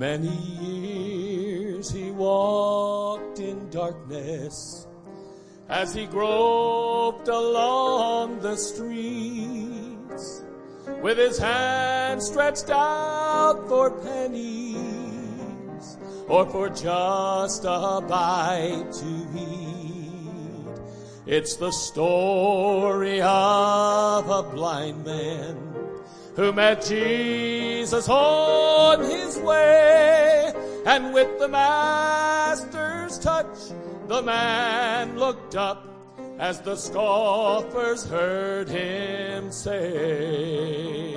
Many years he walked in darkness as he groped along the streets with his hand stretched out for pennies or for just a bite to eat. It's the story of a blind man who met Jesus on his way and with the master's touch the man looked up as the scoffers heard him say,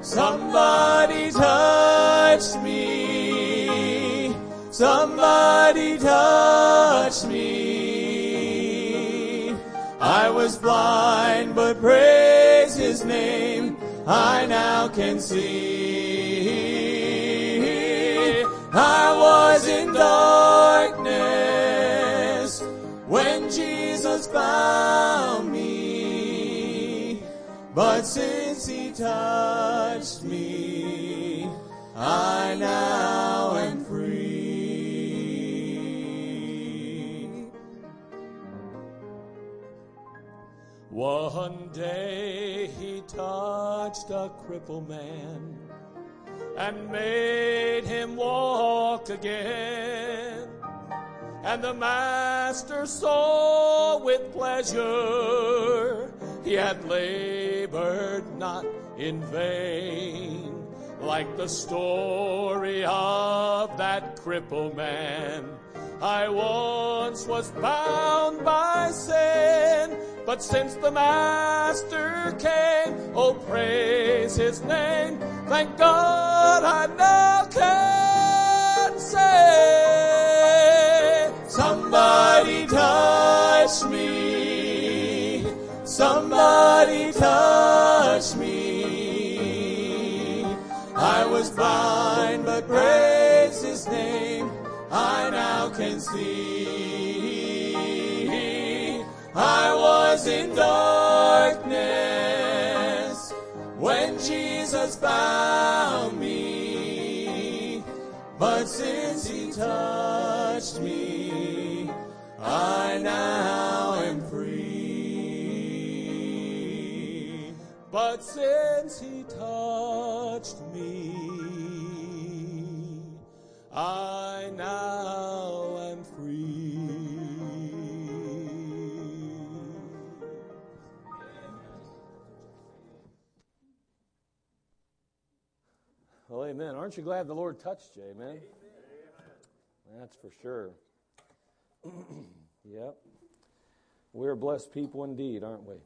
Somebody touched me. Somebody touched me. I was blind, but praise his name. I now can see. I was in darkness when Jesus found me. But since he touched me, I now am free. One day touched a crippled man and made him walk again. And the master saw with pleasure he had labored not in vain. Like the story of that crippled man. I once was bound by sin, but since the Master came, oh praise His name. Thank God I now can say, somebody touched me, somebody touched me. I was blind, but praise His name. I now can see. I was in Aren't you glad the Lord touched you? Amen. That's for sure. yep. We're blessed people indeed, aren't we?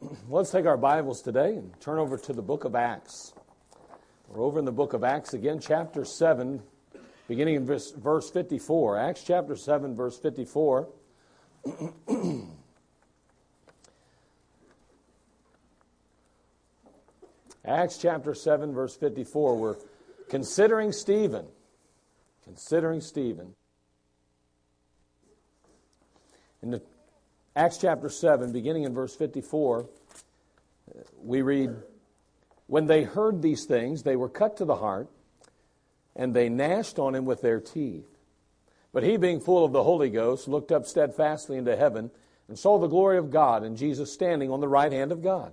Let's take our Bibles today and turn over to the book of Acts. We're over in the book of Acts again, chapter 7, beginning in verse, verse 54. Acts chapter 7, verse 54. Acts chapter 7, verse 54. We're considering Stephen. Considering Stephen. In Acts chapter 7, beginning in verse 54, we read, When they heard these things, they were cut to the heart, and they gnashed on him with their teeth. But he, being full of the Holy Ghost, looked up steadfastly into heaven, and saw the glory of God, and Jesus standing on the right hand of God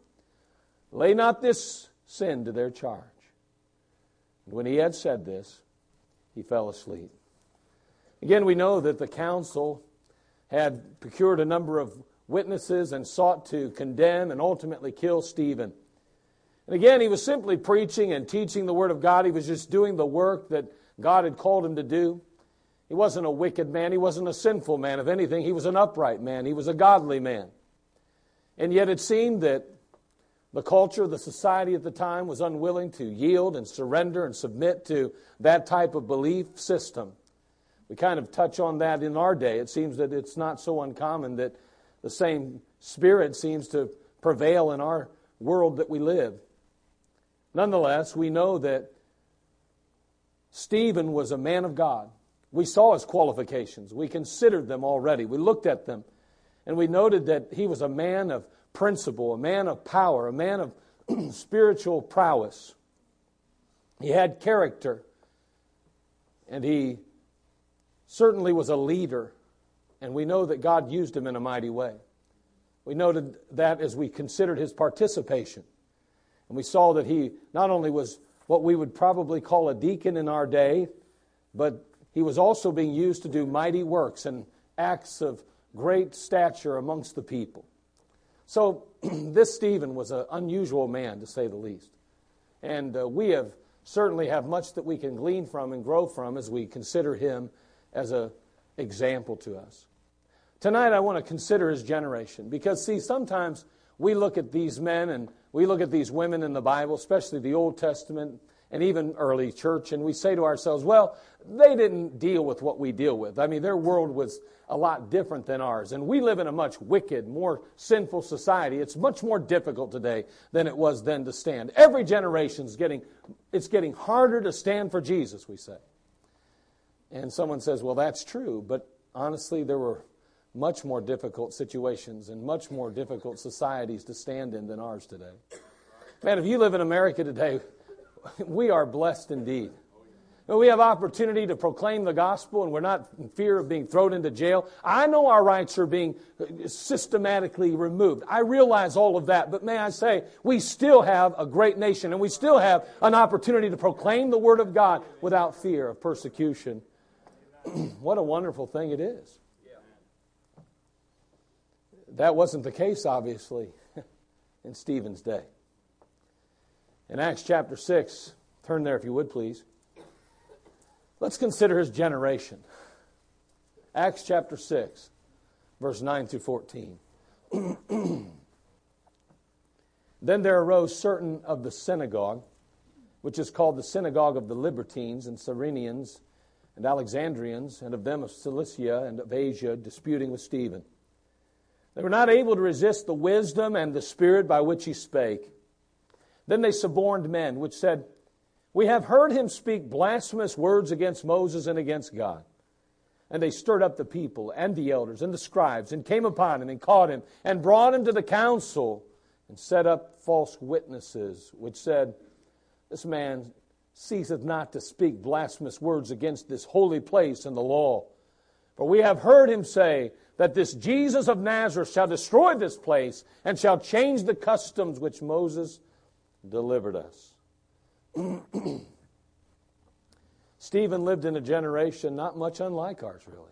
Lay not this sin to their charge. And when he had said this, he fell asleep. Again, we know that the council had procured a number of witnesses and sought to condemn and ultimately kill Stephen. And again, he was simply preaching and teaching the Word of God. He was just doing the work that God had called him to do. He wasn't a wicked man. He wasn't a sinful man. If anything, he was an upright man. He was a godly man. And yet it seemed that The culture, the society at the time was unwilling to yield and surrender and submit to that type of belief system. We kind of touch on that in our day. It seems that it's not so uncommon that the same spirit seems to prevail in our world that we live. Nonetheless, we know that Stephen was a man of God. We saw his qualifications. We considered them already. We looked at them. And we noted that he was a man of principle, a man of power, a man of spiritual prowess. He had character. And he certainly was a leader. And we know that God used him in a mighty way. We noted that as we considered his participation. And we saw that he not only was what we would probably call a deacon in our day, but he was also being used to do mighty works and acts of great stature amongst the people. So, this Stephen was an unusual man, to say the least. And uh, we have certainly have much that we can glean from and grow from as we consider him as an example to us. Tonight, I want to consider his generation because, see, sometimes we look at these men and we look at these women in the Bible, especially the Old Testament and even early church, and we say to ourselves, well, they didn't deal with what we deal with. I mean, their world was a lot different than ours. And we live in a much wicked, more sinful society. It's much more difficult today than it was then to stand. Every generation is getting, it's getting harder to stand for Jesus, we say. And someone says, well, that's true. But honestly, there were much more difficult situations and much more difficult societies to stand in than ours today. Man, if you live in America today, we are blessed indeed. We have opportunity to proclaim the gospel and we're not in fear of being thrown into jail. I know our rights are being uh, systematically removed. I realize all of that, but may I say, we still have a great nation and we still have an opportunity to proclaim the word of God without fear of persecution. what a wonderful thing it is. That wasn't the case, obviously, in Stephen's day. In Acts chapter 6, turn there if you would please. Let's consider his generation. Acts chapter 6, verse 9 through 14. then there arose certain of the synagogue, which is called the synagogue of the Libertines and Cyrenians and Alexandrians, and of them of Cilicia and of Asia, disputing with Stephen. They were not able to resist the wisdom and the spirit by which he spake. Then they suborned men, which said, We have heard him speak blasphemous words against Moses and against God. And they stirred up the people and the elders and the scribes and came upon him and caught him and brought him to the council and set up false witnesses, which said, This man ceaseth not to speak blasphemous words against this holy place and the law. For we have heard him say, that this Jesus of Nazareth shall destroy this place and shall change the customs which Moses delivered us. Stephen lived in a generation not much unlike ours, really.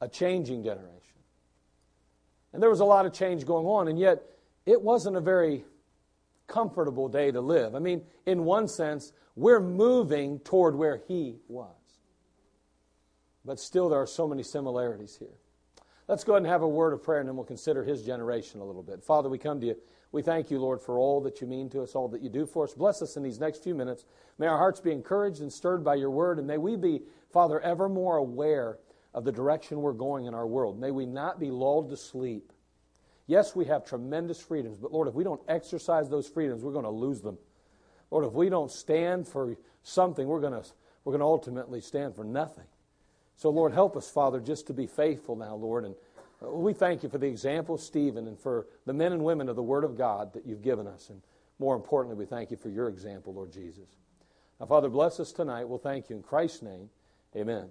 A changing generation. And there was a lot of change going on, and yet it wasn't a very comfortable day to live. I mean, in one sense, we're moving toward where he was. But still, there are so many similarities here. Let's go ahead and have a word of prayer, and then we'll consider his generation a little bit. Father, we come to you. We thank you, Lord, for all that you mean to us, all that you do for us. Bless us in these next few minutes. May our hearts be encouraged and stirred by your word, and may we be, Father, ever more aware of the direction we're going in our world. May we not be lulled to sleep. Yes, we have tremendous freedoms, but Lord, if we don't exercise those freedoms, we're going to lose them. Lord, if we don't stand for something, we're going to, we're going to ultimately stand for nothing. So, Lord, help us, Father, just to be faithful now, Lord. And we thank you for the example of Stephen and for the men and women of the Word of God that you've given us. And more importantly, we thank you for your example, Lord Jesus. Now, Father, bless us tonight. We'll thank you in Christ's name. Amen.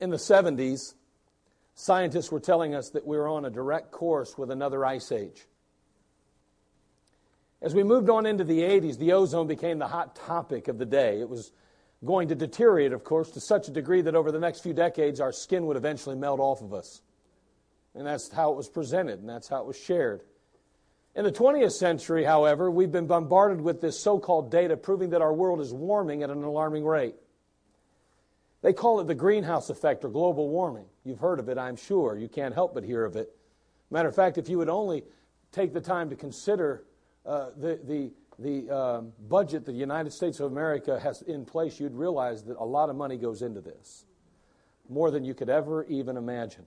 In the 70s, scientists were telling us that we were on a direct course with another ice age. As we moved on into the 80s, the ozone became the hot topic of the day. It was going to deteriorate, of course, to such a degree that over the next few decades, our skin would eventually melt off of us. And that's how it was presented, and that's how it was shared. In the 20th century, however, we've been bombarded with this so called data proving that our world is warming at an alarming rate. They call it the greenhouse effect or global warming. You've heard of it, I'm sure. You can't help but hear of it. Matter of fact, if you would only take the time to consider uh, the, the, the um, budget that the United States of America has in place, you'd realize that a lot of money goes into this, more than you could ever even imagine.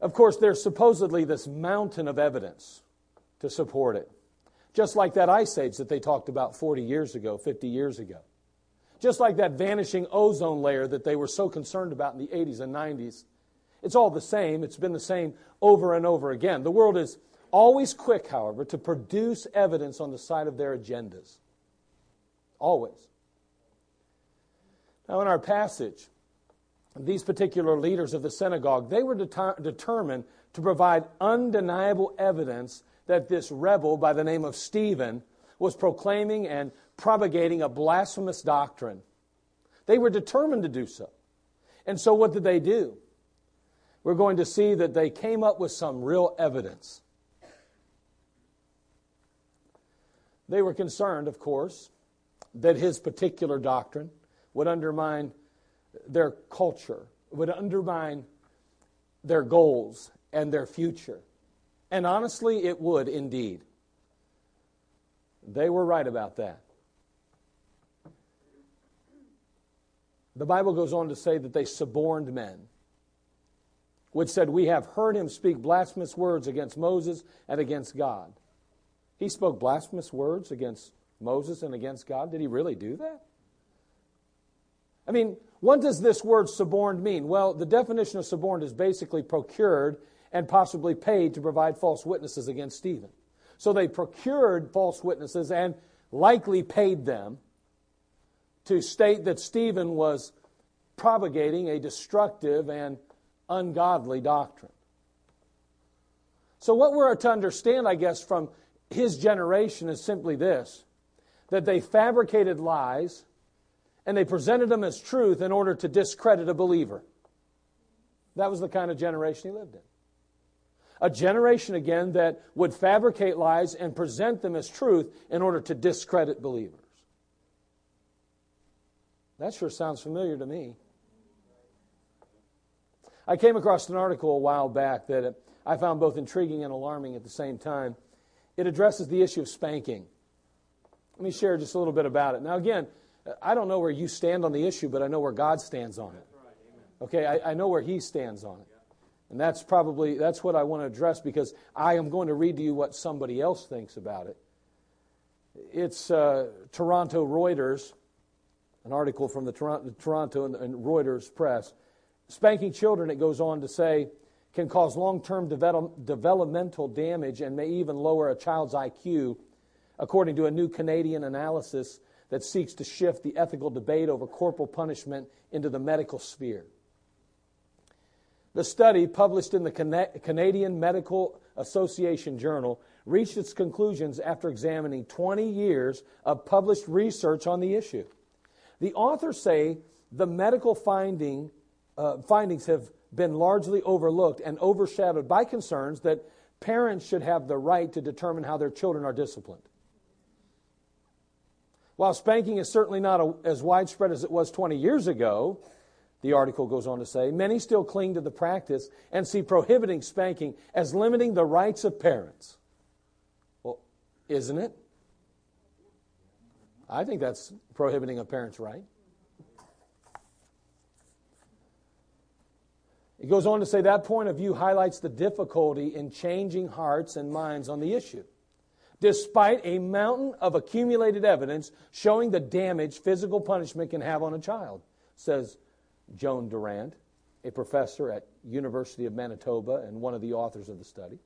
Of course, there's supposedly this mountain of evidence to support it. Just like that ice age that they talked about 40 years ago, 50 years ago. Just like that vanishing ozone layer that they were so concerned about in the 80s and 90s. It's all the same. It's been the same over and over again. The world is always quick, however, to produce evidence on the side of their agendas. Always. Now, in our passage, these particular leaders of the synagogue, they were deter- determined to provide undeniable evidence that this rebel by the name of Stephen was proclaiming and propagating a blasphemous doctrine. They were determined to do so. And so, what did they do? We're going to see that they came up with some real evidence. They were concerned, of course, that his particular doctrine would undermine their culture, would undermine their goals and their future. And honestly, it would indeed. They were right about that. The Bible goes on to say that they suborned men, which said, We have heard him speak blasphemous words against Moses and against God. He spoke blasphemous words against Moses and against God. Did he really do that? I mean, what does this word suborned mean? Well, the definition of suborned is basically procured and possibly paid to provide false witnesses against Stephen. So they procured false witnesses and likely paid them to state that Stephen was propagating a destructive and ungodly doctrine. So, what we're to understand, I guess, from his generation is simply this that they fabricated lies and they presented them as truth in order to discredit a believer. That was the kind of generation he lived in. A generation, again, that would fabricate lies and present them as truth in order to discredit believers. That sure sounds familiar to me. I came across an article a while back that I found both intriguing and alarming at the same time. It addresses the issue of spanking. Let me share just a little bit about it. Now, again, I don't know where you stand on the issue, but I know where God stands on it. Okay, I, I know where He stands on it. And that's probably that's what I want to address because I am going to read to you what somebody else thinks about it. It's uh, Toronto Reuters, an article from the Toronto, Toronto and, and Reuters press. Spanking children, it goes on to say, can cause long-term develop, developmental damage and may even lower a child's IQ, according to a new Canadian analysis that seeks to shift the ethical debate over corporal punishment into the medical sphere. The study, published in the Canadian Medical Association Journal, reached its conclusions after examining 20 years of published research on the issue. The authors say the medical finding, uh, findings have been largely overlooked and overshadowed by concerns that parents should have the right to determine how their children are disciplined. While spanking is certainly not a, as widespread as it was 20 years ago, the article goes on to say, many still cling to the practice and see prohibiting spanking as limiting the rights of parents. Well, isn't it? I think that's prohibiting a parent's right. It goes on to say that point of view highlights the difficulty in changing hearts and minds on the issue. Despite a mountain of accumulated evidence showing the damage physical punishment can have on a child, says Joan Durrant, a professor at University of Manitoba and one of the authors of the study.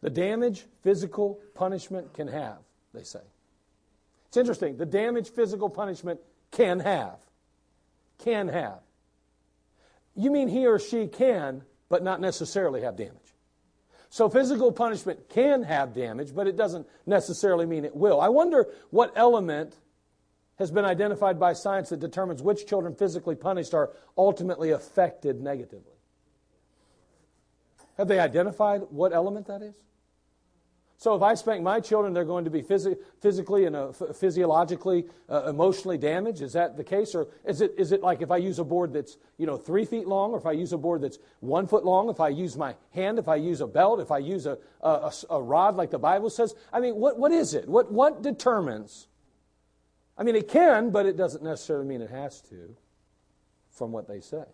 The damage physical punishment can have, they say. It's interesting. The damage physical punishment can have. Can have. You mean he or she can, but not necessarily have damage. So physical punishment can have damage, but it doesn't necessarily mean it will. I wonder what element has been identified by science that determines which children physically punished are ultimately affected negatively. Have they identified what element that is? So if I spank my children, they're going to be phys- physically and uh, physiologically, uh, emotionally damaged. Is that the case, or is it is it like if I use a board that's you know three feet long, or if I use a board that's one foot long, if I use my hand, if I use a belt, if I use a a, a rod like the Bible says? I mean, what what is it? What what determines? I mean, it can, but it doesn't necessarily mean it has to, from what they say.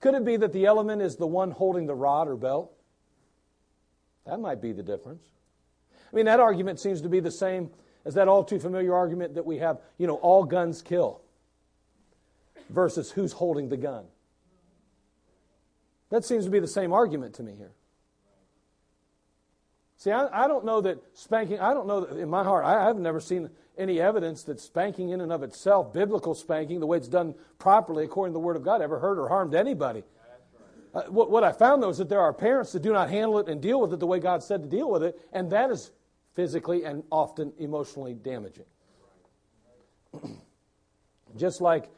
Could it be that the element is the one holding the rod or belt? That might be the difference. I mean, that argument seems to be the same as that all too familiar argument that we have, you know, all guns kill versus who's holding the gun. That seems to be the same argument to me here. See, I, I don't know that spanking, I don't know that in my heart, I, have never seen any evidence that spanking in and of itself, biblical spanking, the way it's done properly according to the Word of God, ever hurt or harmed anybody. Uh, what, what I found, though, is that there are parents that do not handle it and deal with it the way God said to deal with it, and that is physically and often emotionally damaging. Just like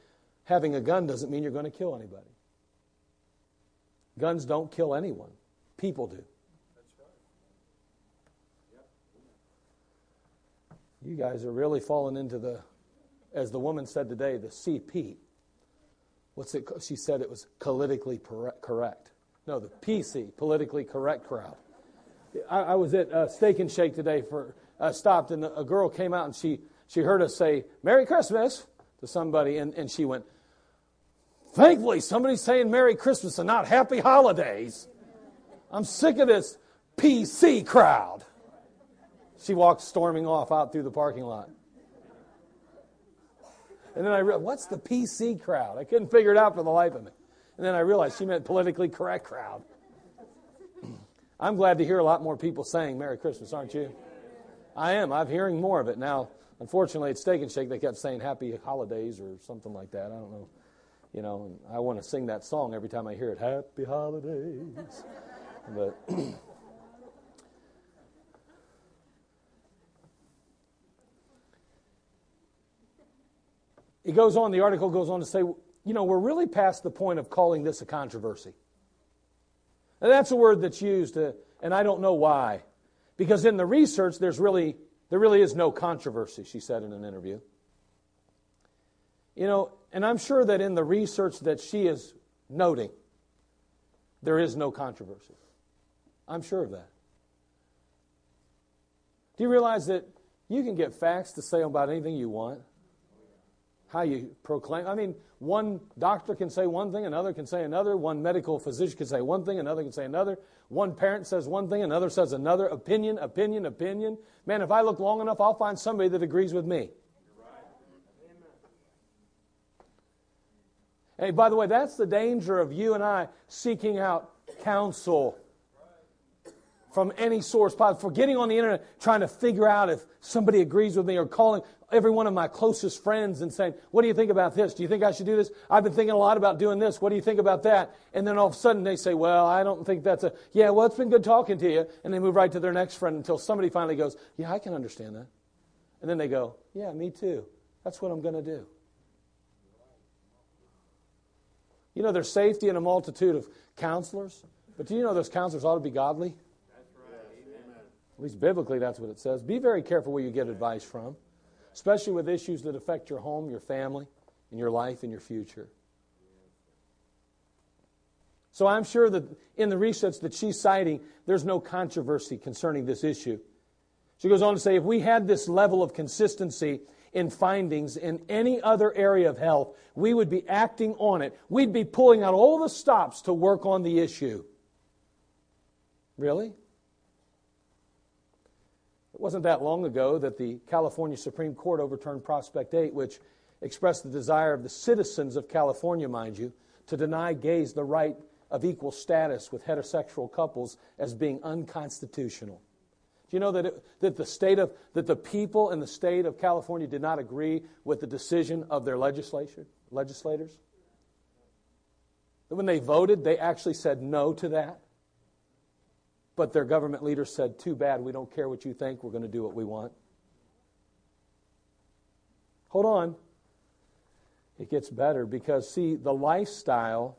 having a gun doesn't mean you're going to kill anybody. Guns don't kill anyone, people do. You guys are really falling into the, as the woman said today, the CP. What's it? She said it was politically correct. No, the PC, politically correct crowd. I, I was at a Steak and Shake today for uh, stopped, and a girl came out and she she heard us say "Merry Christmas" to somebody, and, and she went, "Thankfully, somebody's saying Merry Christmas and not Happy Holidays." I'm sick of this PC crowd. She walked storming off out through the parking lot. And then I realized, what's the PC crowd? I couldn't figure it out for the life of me. And then I realized she meant politically correct crowd. I'm glad to hear a lot more people saying Merry Christmas, aren't you? I am. I'm hearing more of it now. Unfortunately, at Steak and Shake, they kept saying Happy Holidays or something like that. I don't know. You know, I want to sing that song every time I hear it. Happy Holidays. But it goes on, the article goes on to say, you know, we're really past the point of calling this a controversy. And that's a word that's used, uh, and I don't know why. Because in the research, there's really, there really is no controversy, she said in an interview. You know, and I'm sure that in the research that she is noting, there is no controversy. I'm sure of that. Do you realize that you can get facts to say about anything you want? How you proclaim. I mean, one doctor can say one thing, another can say another. One medical physician can say one thing, another can say another. One parent says one thing, another says another. Opinion, opinion, opinion. Man, if I look long enough, I'll find somebody that agrees with me. Hey, by the way, that's the danger of you and I seeking out counsel from any source for getting on the internet trying to figure out if somebody agrees with me or calling every one of my closest friends and saying, What do you think about this? Do you think I should do this? I've been thinking a lot about doing this. What do you think about that? And then all of a sudden they say, Well, I don't think that's a, yeah, well, it's been good talking to you. And they move right to their next friend until somebody finally goes, Yeah, I can understand that. And then they go, Yeah, me too. That's what I'm going to do. You know, there's safety in a multitude of counselors, but do you know those counselors ought to be godly? At least biblically, that's what it says. Be very careful where you get advice from, especially with issues that affect your home, your family, and your life and your future. So I'm sure that in the research that she's citing, there's no controversy concerning this issue. She goes on to say if we had this level of consistency in findings in any other area of health, we would be acting on it. We'd be pulling out all the stops to work on the issue. Really? It wasn't that long ago that the California Supreme Court overturned Prospect 8, which expressed the desire of the citizens of California, mind you, to deny gays the right of equal status with heterosexual couples as being unconstitutional. Do you know that, it, that the state of that the people in the state of California did not agree with the decision of their legislature legislators? That when they voted, they actually said no to that. But their government leader said, Too bad, we don't care what you think, we're going to do what we want. Hold on. It gets better because, see, the lifestyle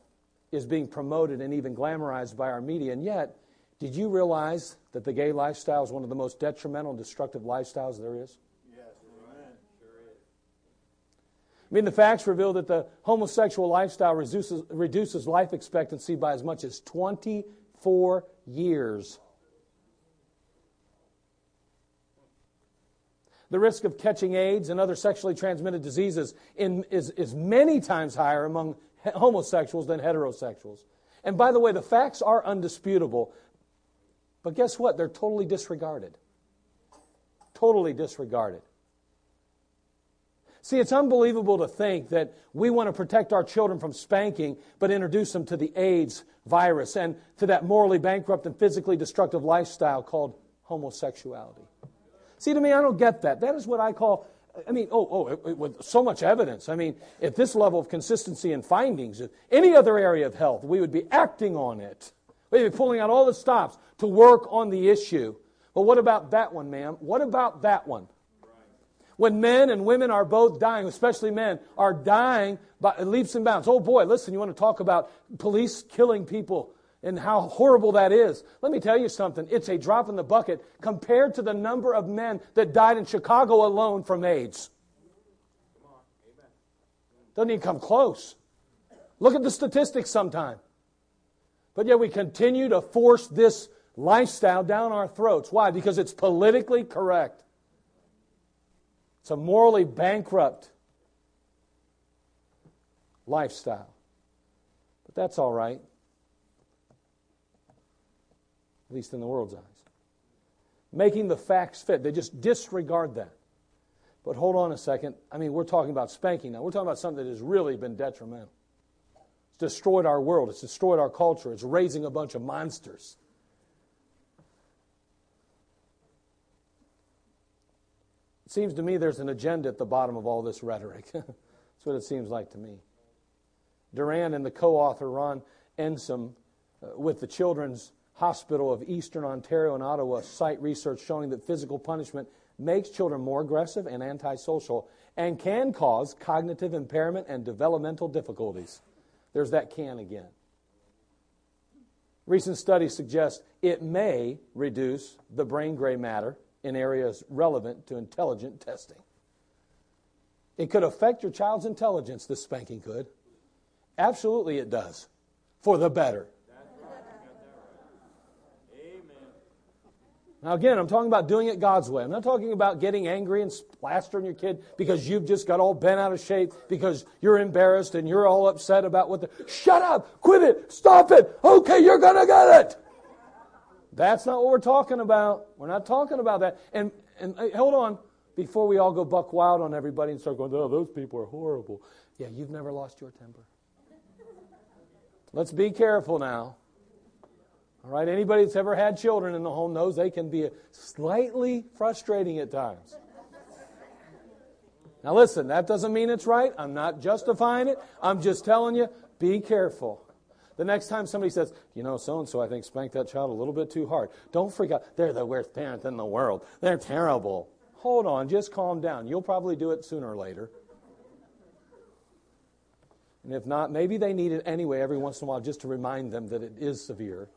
is being promoted and even glamorized by our media, and yet Did you realize that the gay lifestyle is one of the most detrimental and destructive lifestyles there is? Yes, amen. Sure is. I mean, the facts reveal that the homosexual lifestyle reduces, reduces life expectancy by as much as 24 years. The risk of catching AIDS and other sexually transmitted diseases in, is, is many times higher among homosexuals than heterosexuals. And by the way, the facts are undisputable. But guess what? They're totally disregarded. Totally disregarded. See, it's unbelievable to think that we want to protect our children from spanking, but introduce them to the AIDS virus and to that morally bankrupt and physically destructive lifestyle called homosexuality. See, to me, I don't get that. That is what I call, I mean, oh, oh, it, it, with so much evidence. I mean, at this level of consistency and findings, if any other area of health, we would be acting on it. We'd be pulling out all the stops to work on the issue. But what about that one, ma'am? What about that one? When men and women are both dying, especially men, are dying by leaps and bounds. Oh boy, listen, you want to talk about police killing people and how horrible that is. Let me tell you something. It's a drop in the bucket compared to the number of men that died in Chicago alone from AIDS. Doesn't even come close. Look at the statistics sometime. But yet we continue to force this lifestyle down our throats. Why? Because it's politically correct. It's a morally bankrupt lifestyle. But that's all right, at least in the world's eyes. Making the facts fit, they just disregard that. But hold on a second. I mean, we're talking about spanking now. We're talking about something that has really been detrimental. It's destroyed our world, it's destroyed our culture, it's raising a bunch of monsters. It seems to me there's an agenda at the bottom of all this rhetoric. That's what it seems like to me. Durrant and the co author Ron Ensom uh, with the Children's Hospital of Eastern Ontario and Ottawa cite research showing that physical punishment makes children more aggressive and antisocial and can cause cognitive impairment and developmental difficulties. There's that can again. Recent studies suggest it may reduce the brain gray matter in areas relevant to intelligent testing. It could affect your child's intelligence, this spanking could. Absolutely, it does. For the better. Amen. Now, again, I'm talking about doing it God's way. I'm not talking about getting angry and splastering your kid because you've just got all bent out of shape because you're embarrassed and you're all upset about what the. Shut up! Quit it! Stop it! Okay, you're gonna get it! That's not what we're talking about. We're not talking about that. And, and hey, hold on, before we all go buck wild on everybody and start going, oh, those people are horrible. Yeah, you've never lost your temper. Let's be careful now. All right, anybody that's ever had children in the home knows they can be slightly frustrating at times. Now, listen, that doesn't mean it's right. I'm not justifying it. I'm just telling you, be careful. The next time somebody says, you know, so and so, I think spanked that child a little bit too hard, don't freak out. They're the worst parent in the world. They're terrible. Hold on, just calm down. You'll probably do it sooner or later. And if not, maybe they need it anyway every once in a while just to remind them that it is severe.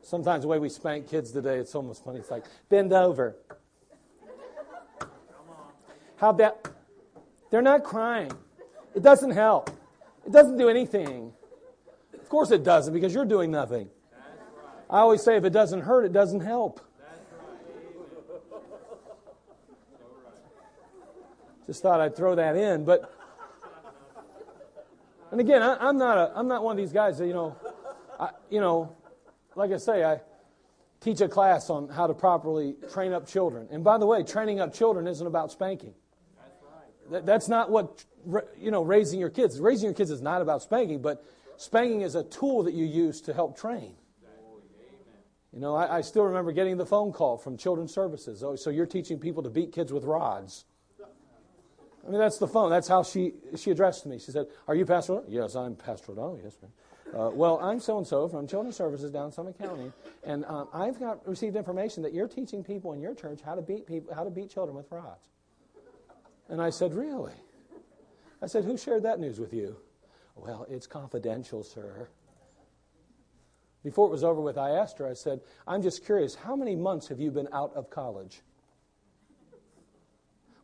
Sometimes the way we spank kids today, it's almost funny. It's like, bend over. How about, they're not crying. It doesn't help. It doesn't do anything. Of course it doesn't because you're doing nothing. I always say if it doesn't hurt, it doesn't help. Just thought I'd throw that in, but and again, I, am not a, I'm not one of these guys that you know, I, you know, like I say, I teach a class on how to properly train up children. And by the way, training up children isn't about spanking. That's, right. that, that's not what you know. Raising your kids, raising your kids is not about spanking, but Spanking is a tool that you use to help train. You know, I, I, still remember getting the phone call from Children's Services. Oh, so you're teaching people to beat kids with rods. I mean, that's the phone. That's how she, she addressed me. She said, Are you Pastor? Yes, I'm Pastor. Oh, yes, ma'am. Uh, well, I'm so and so from Children's Services down Summit County, and um, I've got received information that you're teaching people in your church how to beat people, how to beat children with rods. And I said, Really? I said, Who shared that news with you? Well, it's confidential, sir. Before it was over with, I asked her, I said, I'm just curious, how many months have you been out of college?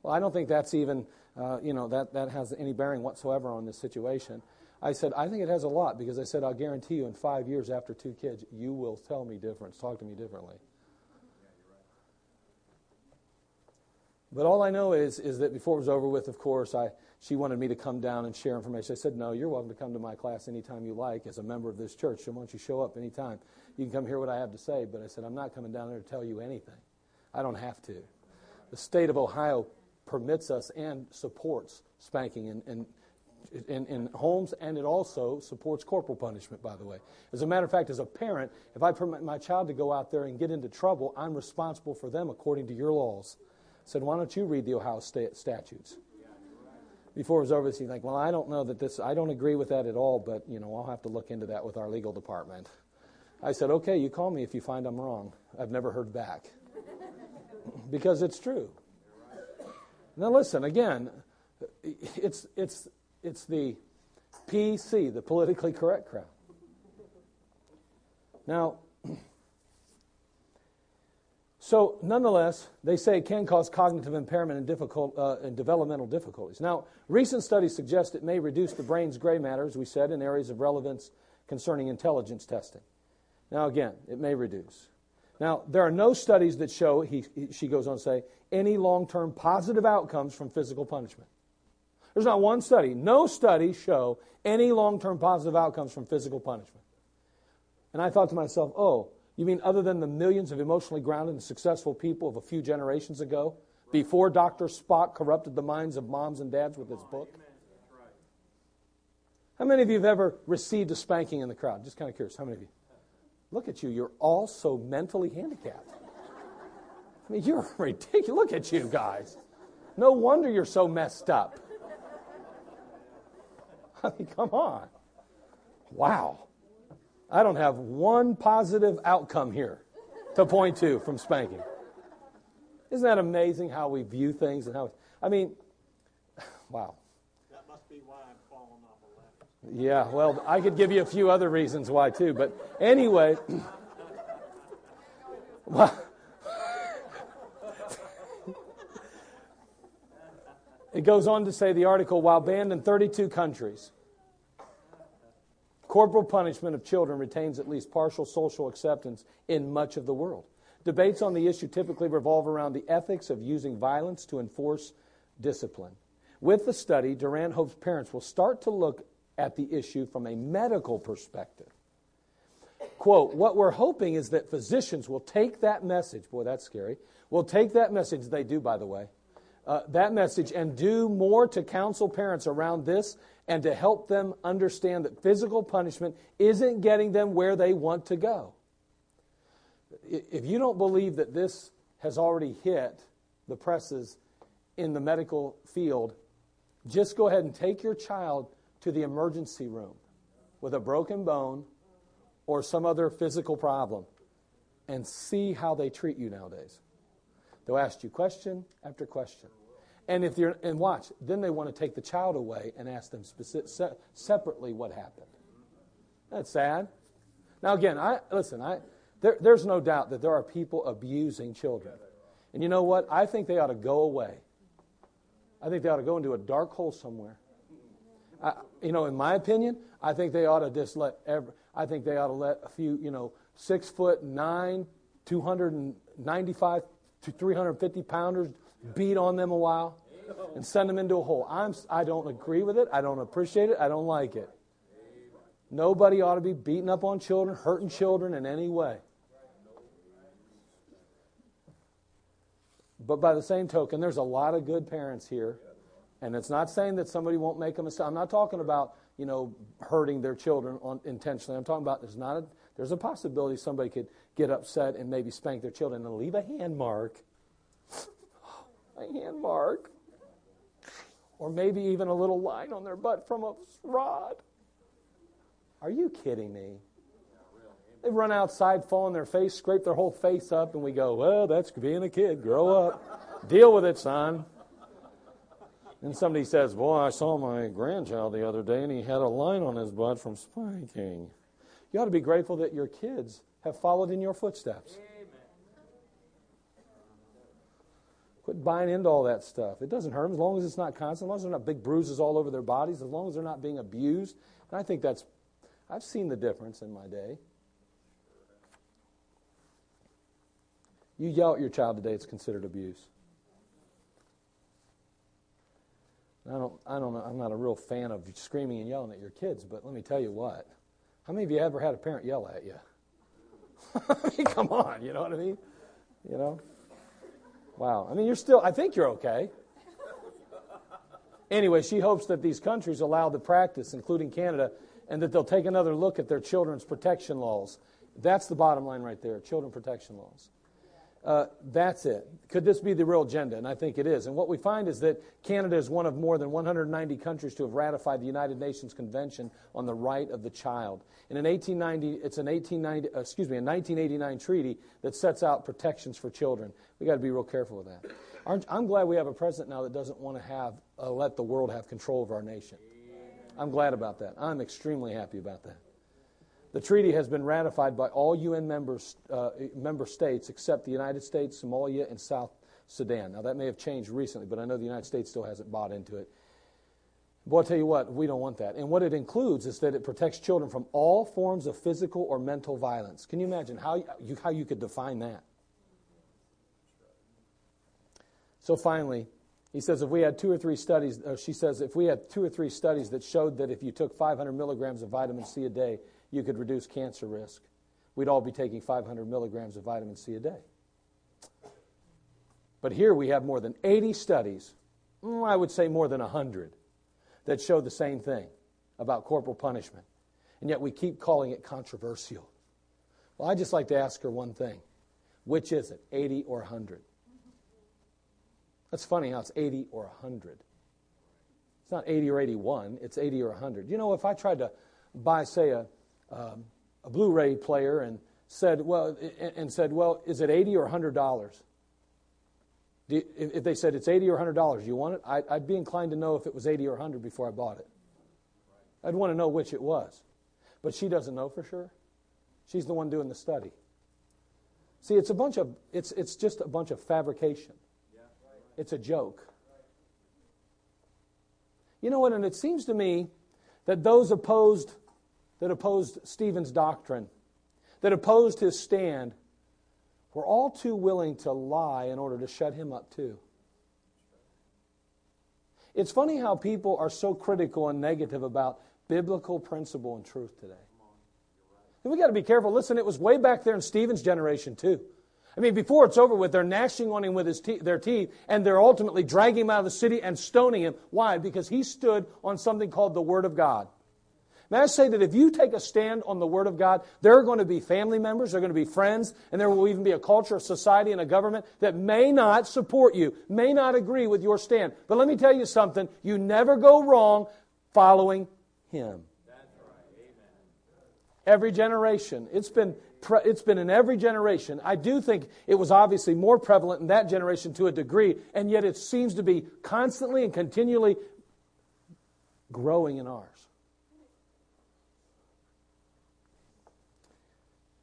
Well, I don't think that's even, uh, you know, that, that has any bearing whatsoever on this situation. I said, I think it has a lot because I said, I'll guarantee you in five years after two kids, you will tell me different, talk to me differently. But all I know is, is that before it was over with, of course, I, she wanted me to come down and share information. I said, No, you're welcome to come to my class anytime you like as a member of this church. So why don't you show up anytime? You can come hear what I have to say. But I said, I'm not coming down there to tell you anything. I don't have to. The state of Ohio permits us and supports spanking in, in, homes, and it also supports corporal punishment, by the way. As a matter of fact, as a parent, if I permit my child to go out there and get into trouble, I'm responsible for them according to your laws I said, Why don't you read the Ohio state statutes? Before it was over, you think, Well, I don't know that this, I don't agree with that at all, but, you know, I'll have to look into that with our legal department. I said, Okay, you call me if you find I'm wrong. I've never heard back. because it's true. Now, listen, again, it's, it's, it's the PC, the politically correct crowd. Now, so, nonetheless, they say it can cause cognitive impairment and, difficult, uh, and developmental difficulties. Now, recent studies suggest it may reduce the brain's gray matter, as we said, in areas of relevance concerning intelligence testing. Now, again, it may reduce. Now, there are no studies that show, he, he, she goes on to say, any long term positive outcomes from physical punishment. There's not one study, no studies show any long term positive outcomes from physical punishment. And I thought to myself, oh, you mean other than the millions of emotionally grounded and successful people of a few generations ago, before Dr. Spock corrupted the minds of moms and dads with his book? How many of you have ever received a spanking in the crowd? Just kind of curious. How many of you? Look at you. You're all so mentally handicapped. I mean, you're ridiculous. Look at you guys. No wonder you're so messed up. I mean, come on. Wow. I don't have one positive outcome here to point to from spanking. Isn't that amazing how we view things and how? I mean, wow. That must be why I'm falling off the left. Yeah, well, I could give you a few other reasons why too, but anyway. well, it goes on to say the article while banned in 32 countries Corporal punishment of children retains at least partial social acceptance in much of the world. Debates on the issue typically revolve around the ethics of using violence to enforce discipline. With the study, Durrant hopes parents will start to look at the issue from a medical perspective. Quote, what we're hoping is that physicians will take that message, boy, that's scary, will take that message, they do, by the way, uh, that message and do more to counsel parents around this and to help them understand that physical punishment isn't getting them where they want to go. If you don't believe that this has already hit the presses in the medical field, just go ahead and take your child to the emergency room with a broken bone or some other physical problem and see how they treat you nowadays. They'll ask you question after question. And if you're and watch, then they want to take the child away and ask them specific, se- separately what happened. That's sad. Now again, I listen. I there, there's no doubt that there are people abusing children, and you know what? I think they ought to go away. I think they ought to go into a dark hole somewhere. I, you know, in my opinion, I think they ought to just let every. I think they ought to let a few, you know, six foot nine, two hundred and ninety-five to three hundred fifty pounders beat on them a while, and send them into a hole. I'm, I don't agree with it. I don't appreciate it. I don't like it. Nobody ought to be beating up on children, hurting children in any way. But by the same token, there's a lot of good parents here. And it's not saying that somebody won't make a mistake. I'm not talking about, you know, hurting their children on, intentionally. I'm talking about there's not a, there's a possibility somebody could get upset and maybe spank their children and leave a hand mark a hand mark, or maybe even a little line on their butt from a rod. Are you kidding me? They run outside, fall on their face, scrape their whole face up, and we go, Well, that's being a kid. Grow up. Deal with it, son. And somebody says, Boy, I saw my grandchild the other day, and he had a line on his butt from spanking. You ought to be grateful that your kids have followed in your footsteps. Amen. Quit buying into all that stuff. It doesn't hurt them as long as it's not constant, as long as they're not big bruises all over their bodies, as long as they're not being abused. And I think that's, I've seen the difference in my day. You yell at your child today, it's considered abuse. I don't, I don't know, I'm not a real fan of screaming and yelling at your kids, but let me tell you what. How many of you ever had a parent yell at you? I mean, come on, you know what I mean? You know? Wow. I mean, you're still, I think you're okay. Anyway, she hopes that these countries allow the practice, including Canada, and that they'll take another look at their children's protection laws. That's the bottom line right there children protection laws. Uh, that's it. Could this be the real agenda? And I think it is. And what we find is that Canada is one of more than 190 countries to have ratified the United Nations Convention on the Right of the Child. And In an 1890, it's an 1890, uh, excuse me, a 1989 treaty that sets out protections for children. We got to be real careful with that. Aren't, I'm glad we have a president now that doesn't want to have uh, let the world have control of our nation. I'm glad about that. I'm extremely happy about that. The treaty has been ratified by all UN members, uh, member states except the United States, Somalia, and South Sudan. Now, that may have changed recently, but I know the United States still hasn't bought into it. Boy, I'll tell you what, we don't want that. And what it includes is that it protects children from all forms of physical or mental violence. Can you imagine how you, how you could define that? So finally, he says if we had two or three studies, uh, she says if we had two or three studies that showed that if you took 500 milligrams of vitamin C a day, you could reduce cancer risk. We'd all be taking 500 milligrams of vitamin C a day. But here we have more than 80 studies, mm, I would say more than 100, that show the same thing about corporal punishment. And yet we keep calling it controversial. Well, I'd just like to ask her one thing which is it, 80 or 100? That's funny how it's 80 or 100. It's not 80 or 81, it's 80 or 100. You know, if I tried to buy, say, a, um, a Blu-ray player and said, well, and said, well, is it 80 or 100 dollars? If they said it's 80 or 100 dollars, you want it? I'd be inclined to know if it was 80 or 100 before I bought it. I'd want to know which it was. But she doesn't know for sure. She's the one doing the study. See, it's a bunch of it's it's just a bunch of fabrication. It's a joke. You know what? And it seems to me that those opposed that opposed Stephen's doctrine, that opposed his stand, were all too willing to lie in order to shut him up, too. It's funny how people are so critical and negative about biblical principle and truth today. We got to be careful. Listen, it was way back there in Stephen's generation, too. I mean, before it's over with, they're gnashing on him with his te- their teeth, and they're ultimately dragging him out of the city and stoning him. Why? Because he stood on something called the Word of God. May I say that if you take a stand on the Word of God, there are going to be family members, there are going to be friends, and there will even be a culture, a society, and a government that may not support you, may not agree with your stand. But let me tell you something you never go wrong following Him. Every generation. It's been, it's been in every generation. I do think it was obviously more prevalent in that generation to a degree, and yet it seems to be constantly and continually growing in ours.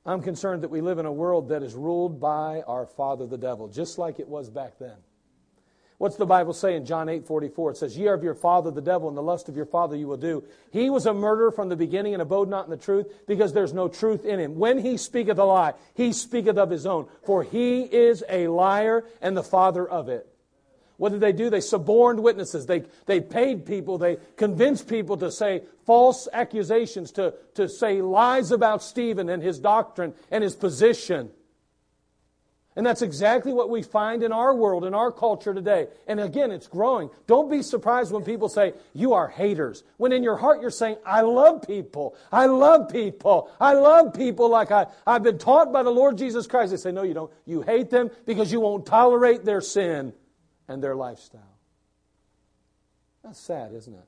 I'm concerned that we live in a world that is ruled by our father, the devil, just like it was back then. What's the Bible say in John 8 44? It says, Ye are of your father the devil, and the lust of your father you will do. He was a murderer from the beginning and abode not in the truth, because there's no truth in him. When he speaketh a lie, he speaketh of his own, for he is a liar and the father of it. What did they do? They suborned witnesses. They, they paid people. They convinced people to say false accusations, to, to say lies about Stephen and his doctrine and his position. And that's exactly what we find in our world, in our culture today. And again, it's growing. Don't be surprised when people say, You are haters. When in your heart you're saying, I love people. I love people. I love people like I, I've been taught by the Lord Jesus Christ. They say, No, you don't. You hate them because you won't tolerate their sin and their lifestyle. That's sad, isn't it?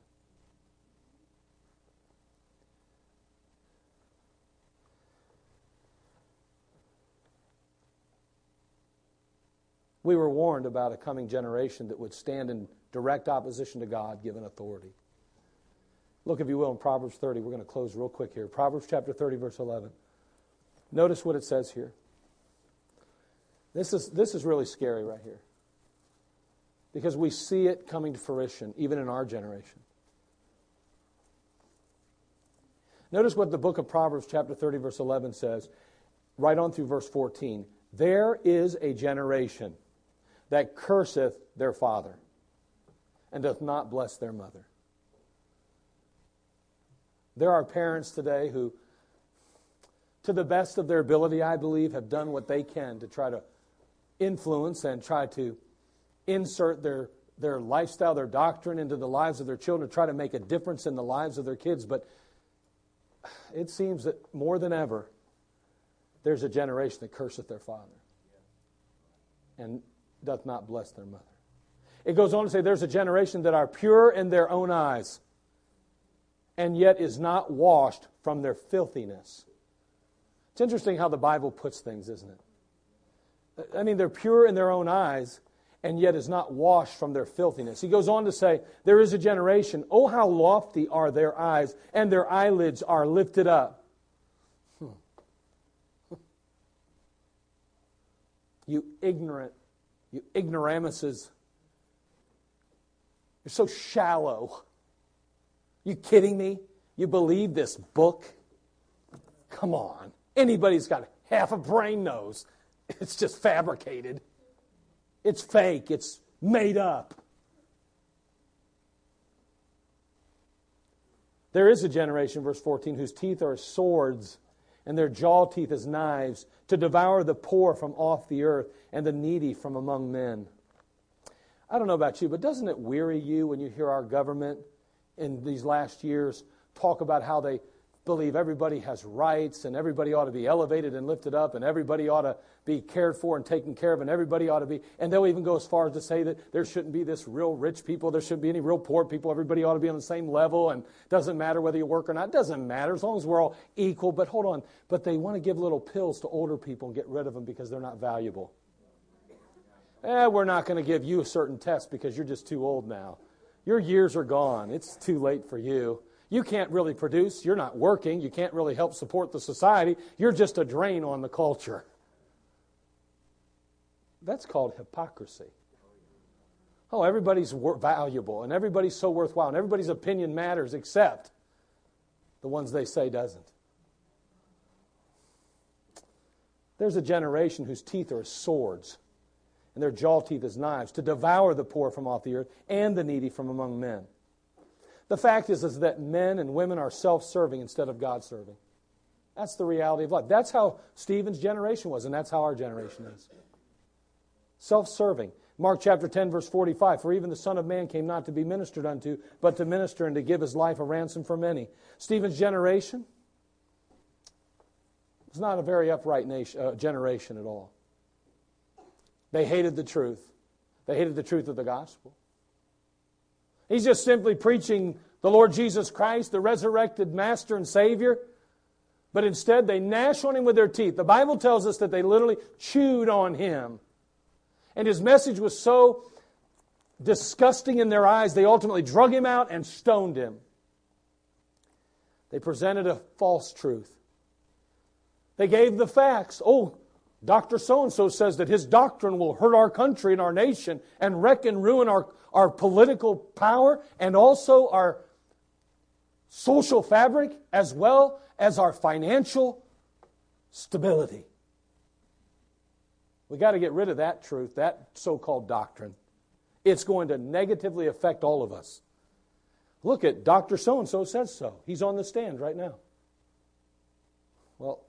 We were warned about a coming generation that would stand in direct opposition to God given authority. Look, if you will, in Proverbs 30. We're going to close real quick here. Proverbs chapter 30, verse 11. Notice what it says here. This is, this is really scary right here because we see it coming to fruition even in our generation. Notice what the book of Proverbs, chapter 30, verse 11 says, right on through verse 14. There is a generation that curseth their father and doth not bless their mother. There are parents today who, to the best of their ability, I believe, have done what they can to try to influence and try to insert their, their lifestyle, their doctrine into the lives of their children, try to make a difference in the lives of their kids. But it seems that more than ever, there's a generation that curseth their father and doth not bless their mother. It goes on to say, There's a generation that are pure in their own eyes, and yet is not washed from their filthiness. It's interesting how the Bible puts things, isn't it? I mean, they're pure in their own eyes, and yet is not washed from their filthiness. He goes on to say, There is a generation, oh, how lofty are their eyes, and their eyelids are lifted up. Hmm. You ignorant, you ignoramuses. You're so shallow. You kidding me? You believe this book? Come on. Anybody's got half a brain knows it's just fabricated. It's fake. It's made up. There is a generation, verse 14, whose teeth are swords and their jaw teeth as knives to devour the poor from off the earth and the needy from among men. I don't know about you, but doesn't it weary you when you hear our government in these last years talk about how they believe everybody has rights and everybody ought to be elevated and lifted up and everybody ought to be cared for and taken care of and everybody ought to be and they'll even go as far as to say that there shouldn't be this real rich people there shouldn't be any real poor people everybody ought to be on the same level and doesn't matter whether you work or not it doesn't matter as long as we're all equal. But hold on but they want to give little pills to older people and get rid of them because they're not valuable. Eh, we're not going to give you a certain test because you're just too old now. Your years are gone. It's too late for you you can't really produce. You're not working. You can't really help support the society. You're just a drain on the culture. That's called hypocrisy. Oh, everybody's valuable and everybody's so worthwhile and everybody's opinion matters except the ones they say doesn't. There's a generation whose teeth are swords and their jaw teeth as knives to devour the poor from off the earth and the needy from among men. The fact is, is that men and women are self serving instead of God serving. That's the reality of life. That's how Stephen's generation was, and that's how our generation is. Self serving. Mark chapter 10, verse 45 For even the Son of Man came not to be ministered unto, but to minister and to give his life a ransom for many. Stephen's generation was not a very upright nation, uh, generation at all. They hated the truth, they hated the truth of the gospel. He's just simply preaching the Lord Jesus Christ, the resurrected Master and Savior. But instead, they gnash on him with their teeth. The Bible tells us that they literally chewed on him. And his message was so disgusting in their eyes, they ultimately drug him out and stoned him. They presented a false truth. They gave the facts. Oh, Dr. So and so says that his doctrine will hurt our country and our nation and wreck and ruin our, our political power and also our social fabric as well as our financial stability. We've got to get rid of that truth, that so called doctrine. It's going to negatively affect all of us. Look at Dr. So and so says so. He's on the stand right now. Well,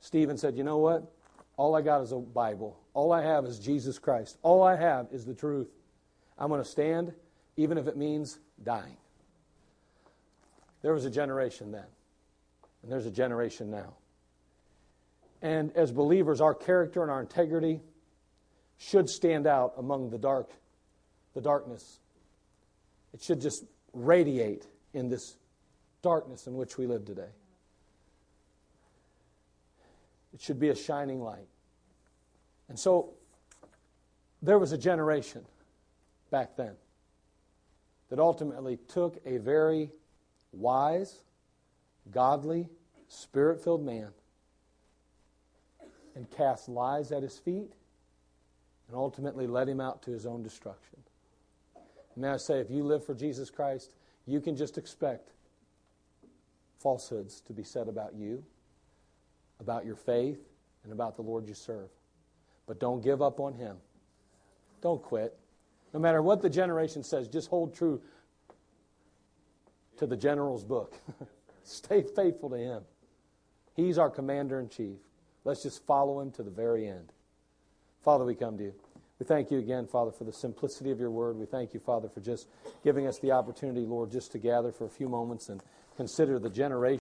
Stephen said, You know what? All I got is a Bible. All I have is Jesus Christ. All I have is the truth. I'm going to stand, even if it means dying. There was a generation then, and there's a generation now. And as believers, our character and our integrity should stand out among the dark, the darkness. It should just radiate in this darkness in which we live today. It should be a shining light. And so there was a generation back then that ultimately took a very wise, godly, spirit filled man and cast lies at his feet and ultimately led him out to his own destruction. And now I say, if you live for Jesus Christ, you can just expect falsehoods to be said about you, about your faith, and about the Lord you serve. But don't give up on him. Don't quit. No matter what the generation says, just hold true to the general's book. Stay faithful to him. He's our commander in chief. Let's just follow him to the very end. Father, we come to you. We thank you again, Father, for the simplicity of your word. We thank you, Father, for just giving us the opportunity, Lord, just to gather for a few moments and consider the generation.